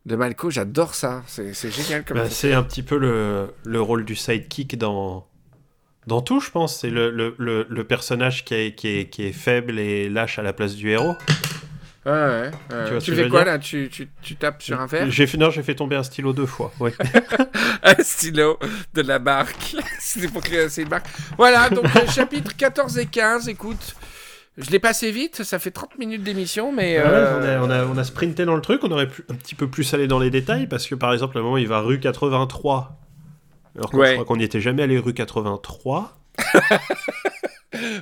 B: de Malco. J'adore ça. C'est c'est génial comme
C: Bah, c'est un petit peu le, le rôle du sidekick dans, dans tout, je pense. C'est le, le, le, le personnage qui est, qui, est, qui est faible et lâche à la place du héros.
B: Ouais, ouais.
C: Tu vois
B: fais quoi là? Tu, tu, tu tapes sur un verre
C: J'ai fait, non, j'ai fait tomber un stylo deux fois. Ouais.
B: un stylo de la marque. C'était pour créer une marque. Voilà, donc euh, chapitre 14 et 15, écoute. Je l'ai passé vite, ça fait 30 minutes d'émission, mais...
C: Ouais,
B: euh,
C: on, a, on, a, on a sprinté dans le truc, on aurait pu un petit peu plus aller dans les détails, parce que par exemple, à un moment, il va rue 83. Alors que
B: Ouais.
C: je crois qu'on n'y était jamais allé rue 83.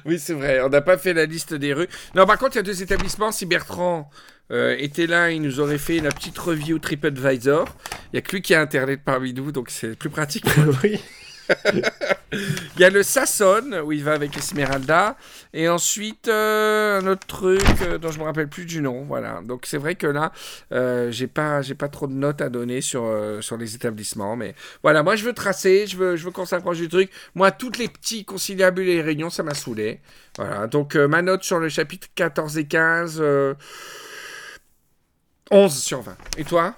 B: Oui, c'est vrai, on n'a pas fait la liste des rues. Non, par contre, il y a deux établissements. Si Bertrand euh, était là, il nous aurait fait une petite review TripAdvisor. Il n'y a que lui qui a Internet parmi nous, donc c'est plus pratique.
C: oui.
B: Il y a le Sasson, où il va avec Esmeralda, et ensuite euh, un autre truc euh, dont je me rappelle plus du nom. Voilà. Donc c'est vrai que là, euh, j'ai pas, j'ai pas trop de notes à donner sur sur les établissements, mais voilà. Moi, je veux tracer, je veux, je veux qu'on s'approche du truc. Moi, toutes les petits conciliabules et réunions, ça m'a saoulé. Voilà. Donc ma note sur le chapitre 14 et 15, euh, 11 sur 20. Et toi?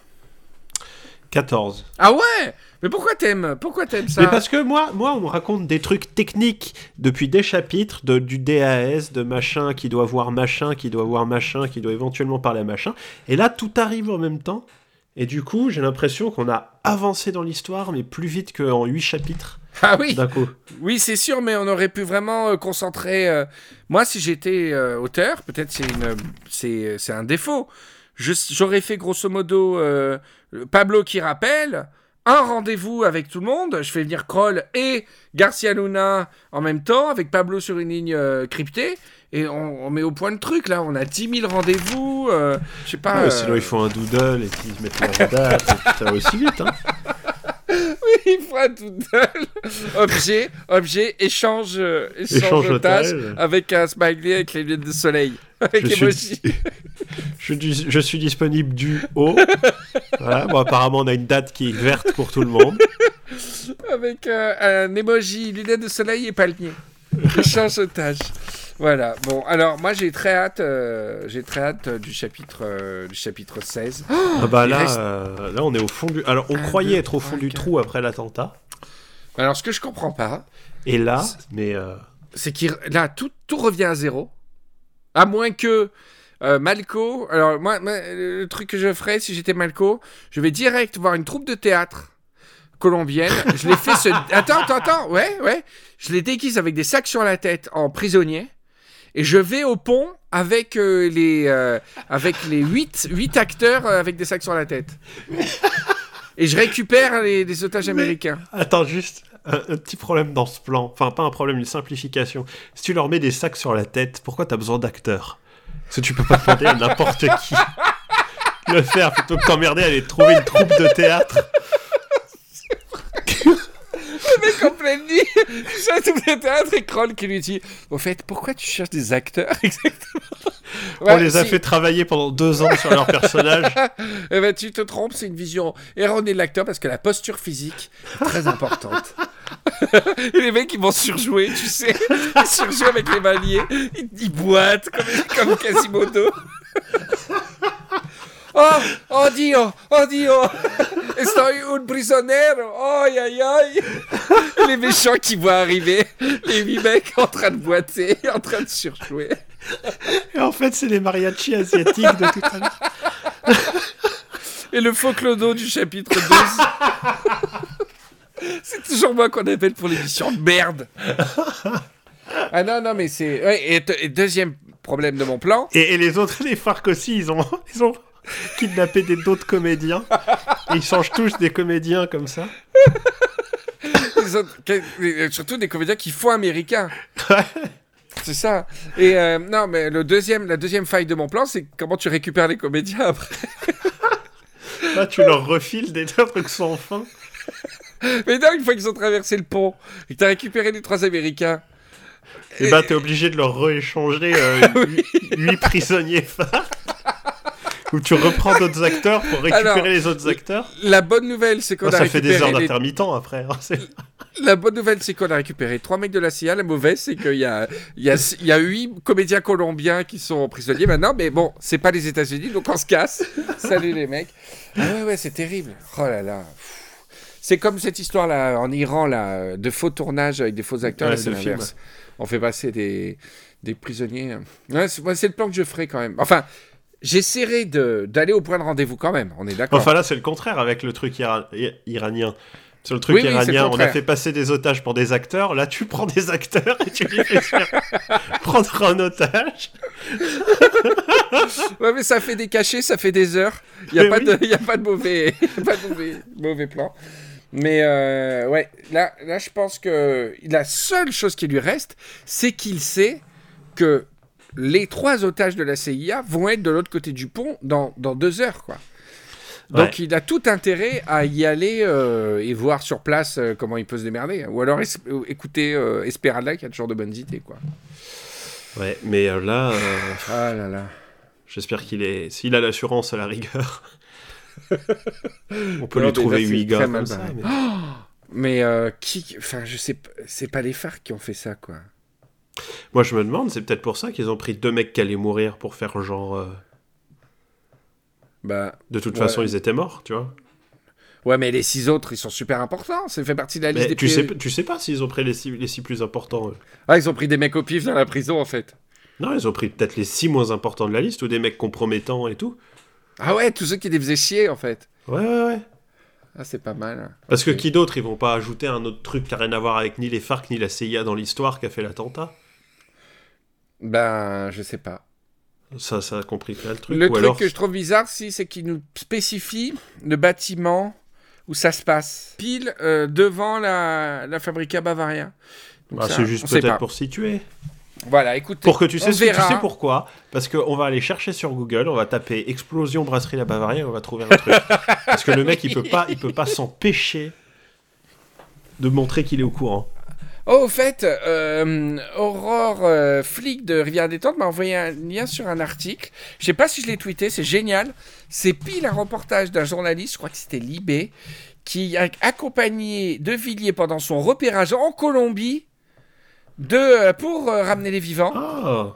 C: 14.
B: Ah ouais? Mais pourquoi t'aimes? Pourquoi t'aimes ça?
C: Mais parce que moi, moi, on me raconte des trucs techniques depuis des chapitres, de, du DAS, de machin qui doit voir machin, qui doit voir machin, qui doit éventuellement parler à machin. Et là, tout arrive en même temps. Et du coup, j'ai l'impression qu'on a avancé dans l'histoire, mais plus vite qu'en 8 chapitres
B: Ah oui?
C: D'un coup.
B: Oui, c'est sûr, mais on aurait pu vraiment euh, concentrer. euh, Moi, si j'étais euh, auteur, peut-être c'est une, c'est, c'est un défaut. J'aurais fait grosso modo euh, Pablo qui rappelle un rendez-vous avec tout le monde. Je fais venir Kroll et Garcia Luna en même temps avec Pablo sur une ligne euh, cryptée et on, on met au point le truc là. On a 10 000 rendez-vous. euh, je sais pas.
C: Ouais,
B: euh,
C: Sinon, il faut un doodle et puis ils se mettent leur date. ça va aussi vite. Hein.
B: Il faut un doodle. objet, objet, échange, euh, échange,
C: Échange
B: otage
C: otage.
B: avec un smiley avec les lunettes de soleil. Avec
C: Je suis-. Je, suis disponible du haut. Voilà. Bon, apparemment, on a une date qui est verte pour tout le monde.
B: avec euh, un emoji, lunettes de soleil et palmier. Échange otage. Voilà. Bon, alors moi j'ai très hâte, euh, j'ai très hâte euh, du chapitre, euh, du chapitre 16.
C: Ah bah
B: il
C: là,
B: reste-
C: euh, là, on est au fond du. Alors, on
B: Un,
C: croyait
B: deux,
C: être au
B: trois,
C: fond du
B: quatre.
C: trou après l'attentat.
B: Alors ce que je comprends pas,
C: Et là, mais euh,
B: c'est qu'il là tout, tout revient à zéro, à moins que euh, Malco. Alors moi, moi, le truc que je ferais si j'étais Malco, je vais direct voir une troupe de théâtre colombienne. Je les fais se. Attends, attends, attends. Ouais, ouais. Je les déguise avec des sacs sur la tête en prisonnier. Et je vais au pont avec euh, les euh, avec les huit, huit acteurs euh, avec des sacs sur la tête. Et je récupère les, les otages américains.
C: attends juste. Un, un petit problème dans ce plan, enfin pas un problème, une simplification. Si tu leur mets des sacs sur la tête, pourquoi t'as besoin d'acteurs? Parce que tu peux pas demander à n'importe qui le faire plutôt que t'emmerder à aller trouver une troupe de théâtre.
B: Le mec en pleine nuit, ça tout le théâtre et Kroll qui lui dit Au fait, pourquoi tu cherches des acteurs exactement?
C: On les a fait travailler pendant deux ans sur leur personnage.
B: Eh ben, tu te trompes, c'est une vision erronée de l'acteur parce que la posture physique est très importante. et les mecs, ils vont surjouer, tu sais. Ils surjouent avec les valiers. Ils, ils boitent comme, comme Quasimodo. Oh, oh Dio, oh Dio, estoy un prisionero, oh aïe aïe. Les méchants qui voient arriver les huit mecs en train de boiter, en train de surjouer.
C: Et en fait, c'est les mariachis asiatiques de tout à l'heure.
B: Et le faux clodo du chapitre 12. c'est toujours moi qu'on appelle pour l'émission de merde. Ah non, non, mais c'est... ouais, et, et deuxième problème de mon plan,
C: Et, et les autres, les Farc aussi, ils ont, ils ont kidnappé des d'autres comédiens. Et ils changent tous des comédiens comme ça.
B: et surtout des comédiens qui font américain. C'est ça. Et euh, non, mais le deuxième, la deuxième faille de mon plan, c'est comment tu récupères les comédiens après.
C: Là, tu leur refiles des trucs sans fin.
B: Mais non, une fois qu'ils ont traversé le pont et que t'as récupéré les trois américains,
C: Et bah, t'es obligé de leur rééchanger 8 prisonniers phares. Ou tu reprends d'autres acteurs pour récupérer
B: Alors,
C: les autres acteurs.
B: la bonne nouvelle, c'est qu'on
C: Moi,
B: a
C: ça fait des
B: récupéré
C: heures
B: les
C: d'intermittent après. hein,
B: La bonne nouvelle, c'est qu'on a récupéré trois mecs de la CIA. La mauvaise, c'est qu'il y a, il y, a, il y a huit comédiens colombiens qui sont prisonniers maintenant. Mais bon, c'est pas les États-Unis, donc on se casse. Salut les mecs. Ah ouais, ouais, c'est terrible. Oh là là. C'est comme cette histoire là en Iran là de faux tournages avec des faux acteurs.
C: Ouais,
B: là, c'est
C: de
B: l'inverse. On fait passer des, des prisonniers. Ouais, c'est moi, c'est le plan que je ferai quand même. Enfin, j'essaierai d'aller au point de rendez-vous quand même. On est d'accord.
C: Enfin, là, c'est le contraire avec le truc ira- iranien. Sur le truc
B: Oui, oui, c'est le
C: iranien, on a fait passer des otages pour des acteurs. Là, tu prends des acteurs et tu les fais prendre un otage.
B: Ouais, mais ça fait des cachets, ça fait des heures. Il n'y a, pas de- y a pas de mauvais, pas de mauvais, mauvais plan. Mais euh, ouais, là, là, je pense que la seule chose qui lui reste, c'est qu'il sait que les trois otages de la CIA vont être de l'autre côté du pont dans, dans deux heures, quoi. Donc
C: Ouais.
B: il a tout intérêt à y aller euh, et voir sur place euh, comment il peut se démerder. Ou alors euh, écouter euh, Esperanza qui a toujours de bonnes idées, quoi.
C: Ouais, mais là,
B: Ah là là.
C: j'espère qu'il est. S'il a l'assurance à la rigueur, on peut
B: Alors,
C: lui trouver
B: déjà, c'est
C: 8 gars comme ça. mais-
B: Mais qui, enfin, je sais, c'est pas les phares qui ont fait ça, quoi.
C: Moi, je me demande, c'est peut-être pour ça qu'ils ont pris deux mecs qui allaient mourir pour faire genre. euh,
B: Bah,
C: De toute
B: Ouais.
C: façon, ils étaient morts, tu vois.
B: ouais, mais les six autres, ils sont super importants. Ça fait partie de la liste
C: Mais
B: des
C: tu sais, tu sais pas s'ils ont pris les six, les six plus importants. eux.
B: Ah, ils ont pris des mecs au pif dans la prison, en fait.
C: Non, ils ont pris peut-être les six moins importants de la liste ou des mecs compromettants et tout.
B: Ah ouais, tous ceux qui les faisaient chier, en fait.
C: Ouais, ouais, ouais.
B: Ah, c'est pas mal. hein.
C: Parce que qui d'autre, ils vont pas ajouter un autre truc qui a rien à voir avec ni les FARC ni la CIA dans l'histoire qui a fait l'attentat?
B: Ben, je sais pas.
C: Ça, ça compliquerait le truc.
B: Le
C: ou
B: truc
C: alors,
B: que je trouve bizarre, si, c'est qu'ils nous spécifient le bâtiment où ça se passe. Pile euh, devant la, la Fabrica Bavaria.
C: Bah, c'est juste
B: on
C: peut-être pour situer.
B: Voilà, écoutez.
C: Pour que tu
B: on
C: sais, que tu sais pourquoi. Parce qu'on va aller chercher sur Google, on va taper explosion brasserie la Bavaria et on va trouver un truc. Parce que le mec, il peut pas, il peut pas s'empêcher de montrer qu'il est au courant.
B: Oh, au fait, euh, Aurore, euh, flic de Rivière Détente, m'a envoyé un lien sur un article. Je sais pas si je l'ai tweeté, c'est génial. C'est pile un reportage d'un journaliste, je crois que c'était Libé, qui a accompagné De Villiers pendant son repérage en Colombie de, euh, pour euh, ramener les vivants.
C: Ah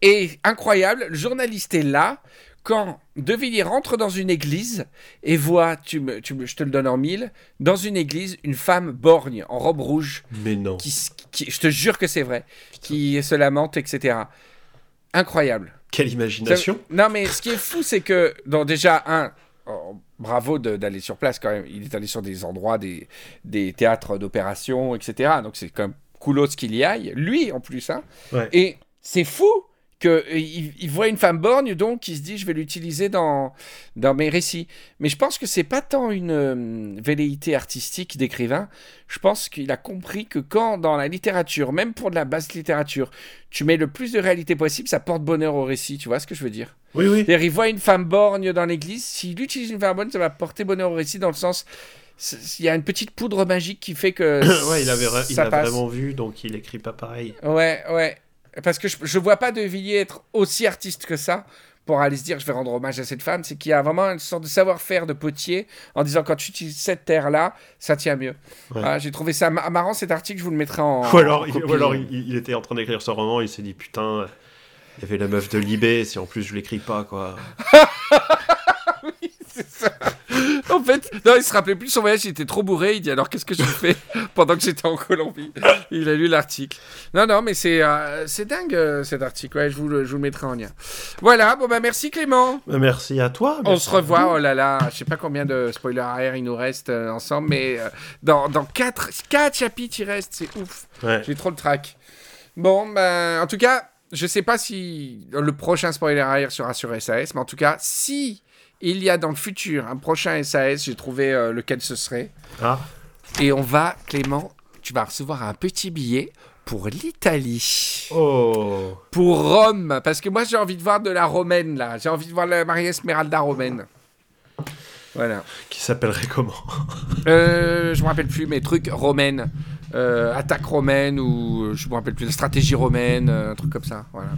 B: Et incroyable, le journaliste est là quand De Villiers rentre dans une église et voit, tu me, tu me- je te le donne en mille, dans une église, une femme borgne en robe rouge
C: Mais non.
B: qui, qui- je te jure que c'est vrai, qui se lamente, etc. Incroyable.
C: Quelle imagination.
B: Ça- non, mais ce qui est fou, c'est que, donc déjà, un, oh, bravo d'aller sur place quand même. Il est allé sur des endroits, des, des théâtres d'opération, etc. Donc c'est quand même coolos qu'il y aille. Lui, en plus, hein.
C: Ouais.
B: Et c'est fou que euh, il, il voit une femme borgne, donc il se dit, je vais l'utiliser dans, dans mes récits. Mais je pense que c'est pas tant une euh, velléité artistique d'écrivain. Je pense qu'il a compris que quand, dans la littérature, même pour de la basse littérature, tu mets le plus de réalité possible, ça porte bonheur au récit. Tu vois ce que je veux dire?
C: Oui, oui.
B: C'est-à-dire, il voit une femme borgne dans l'église. S'il utilise une femme borgne, ça va porter bonheur au récit dans le sens. il y a une petite poudre magique qui fait que
C: ouais, il avait il a vraiment vu, donc il écrit pas pareil.
B: Ouais, ouais. Parce que je, je vois pas De Villiers être aussi artiste que ça pour aller se dire je vais rendre hommage à cette femme. C'est qu'il y a vraiment une sorte de savoir-faire de potier en disant quand tu utilises cette terre-là, ça tient mieux.
C: Ouais.
B: Ah, J'ai trouvé ça ma- marrant cet article, je vous le mettrai en.
C: Ou alors,
B: en
C: il, ou alors il, il était en train d'écrire son roman, il s'est dit putain, il y avait la meuf de Libé, si en plus je l'écris pas, quoi.
B: En fait, non, il se rappelait plus de son voyage, il était trop bourré. Il dit alors qu'est-ce que je fais pendant que j'étais en Colombie? Il a lu l'article. Non, non, mais c'est euh, c'est dingue euh, cet article. Ouais, je vous, le, je vous le mettrai en lien. Voilà, bon bah merci Clément.
C: Bah, Merci à toi.
B: On se revoit, oh là là, je sais pas combien de spoilers arrière il nous reste euh, ensemble, mais dans, dans 4, quatre chapitres il reste, c'est ouf.
C: Ouais.
B: J'ai trop le track. Bon, ben, en tout cas, je sais pas si le prochain spoiler arrière sera sur SAS, mais en tout cas, si il y a dans le futur un prochain SAS, j'ai trouvé euh, lequel ce serait.
C: Ah,
B: Et on va, Clément, tu vas recevoir un petit billet pour l'Italie.
C: oh.
B: Pour Rome, parce que moi j'ai envie de voir de la romaine là, j'ai envie de voir la Maria Esmeralda romaine. Voilà.
C: Qui s'appellerait comment?
B: Euh, je me rappelle plus, mais trucs romaines. Euh, attaque romaine ou euh, je me rappelle plus, la stratégie romaine, euh, un truc comme ça. Voilà.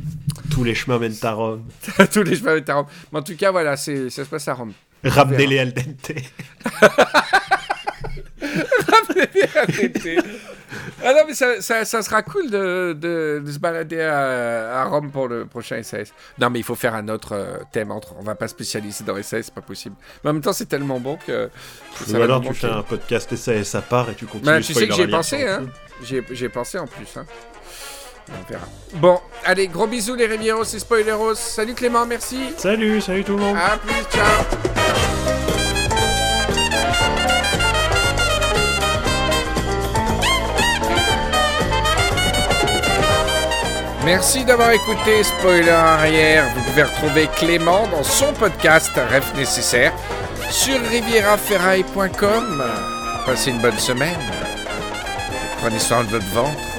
C: Tous les chemins mènent à Rome.
B: Tous les chemins étaient à Rome. Mais en tout cas, voilà, c'est, ça se passe à Rome.
C: Ramenez-les al dente.
B: ah non, mais ça, ça, ça sera cool de, de, de se balader à, à Rome pour le prochain SAS. Non, mais il faut faire un autre euh, thème entre. On va pas spécialiser dans SAS, c'est pas possible. Mais en même temps, c'est tellement bon que.
C: Ou alors tu fais un podcast SAS à part et tu continues.
B: Bah, tu sais que j'y ai pensé, hein. J'y ai, j'y ai pensé en plus, hein. On verra. Bon, allez, gros bisous les Rivieros et Spoileros. Salut Clément, merci.
C: Salut, salut tout le monde.
B: À plus, ciao. Merci d'avoir écouté Spoiler Arrière. Vous pouvez retrouver Clément dans son podcast Rêve nécessaire sur rivieraferraille.com. Passez une bonne semaine. Prenez soin de votre ventre.